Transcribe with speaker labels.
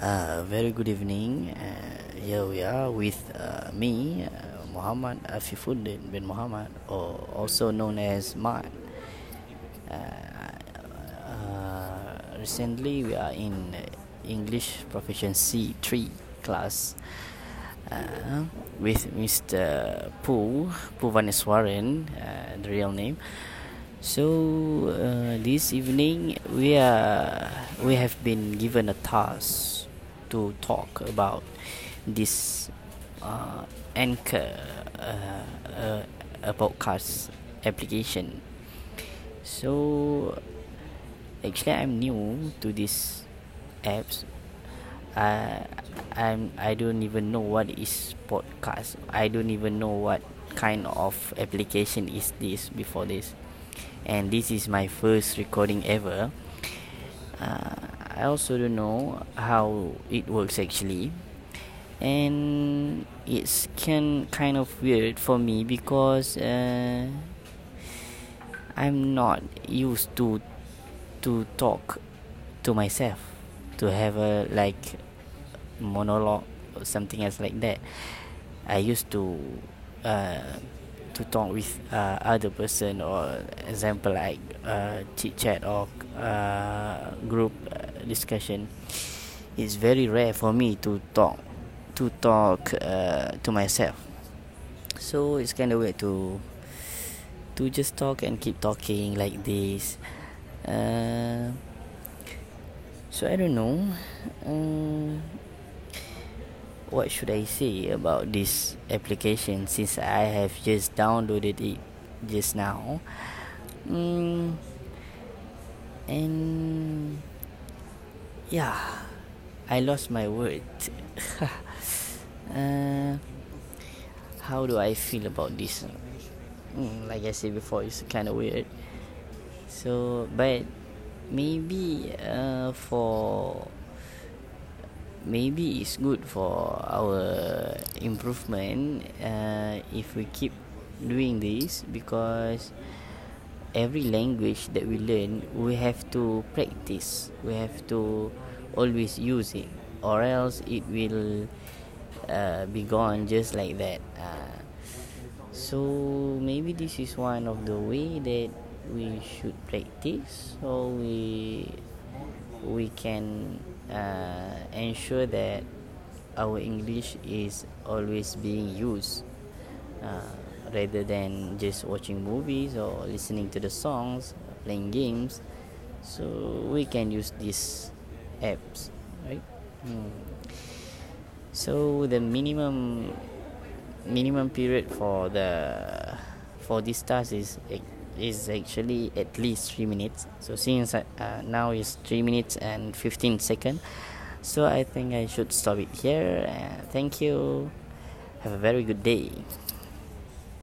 Speaker 1: Uh, very good evening. Uh, here we are with uh, me, uh, Muhammad Afifuddin bin Muhammad, or also known as Mat. Uh, uh, recently, we are in English Proficiency 3 class with Mr. Poo, Puvaneswaran, uh, the real name. So this evening we are we have been given a task to talk about this uh, anchor uh, uh, a podcast application. So actually I'm new to this apps. Uh, I'm I don't even know what is podcast. I don't even know what kind of application is this before this and this is my first recording ever uh, I also don't know how it works actually. And it's can kind of weird for me because uh, I'm not used to to talk to myself to have a like monologue or something else like that. I used to uh, to talk with uh, other person or example like uh, chit chat or uh, group discussion it's very rare for me to talk to talk uh, to myself. So it's kind of weird to to just talk and keep talking like this. Uh, so I don't know. Um, what should I say about this application since I have just downloaded it just now? Mm, and yeah I lost my word. Uh, how do I feel about this? Mm, like I said before it's kind of weird. So but maybe uh, for maybe it's good for our improvement uh, if we keep doing this because every language that we learn we have to practice we have to always use it or else it will uh, be gone just like that. Uh, so maybe this is one of the way that we should practice so we we can uh, ensure that our English is always being used. Uh, rather than just watching movies or listening to the songs, playing games. So we can use these apps, right? Hmm. So the minimum minimum period for the for this task is is actually at least three minutes so since uh, now is three minutes and 15 seconds so i think i should stop it here uh, thank you have a very good day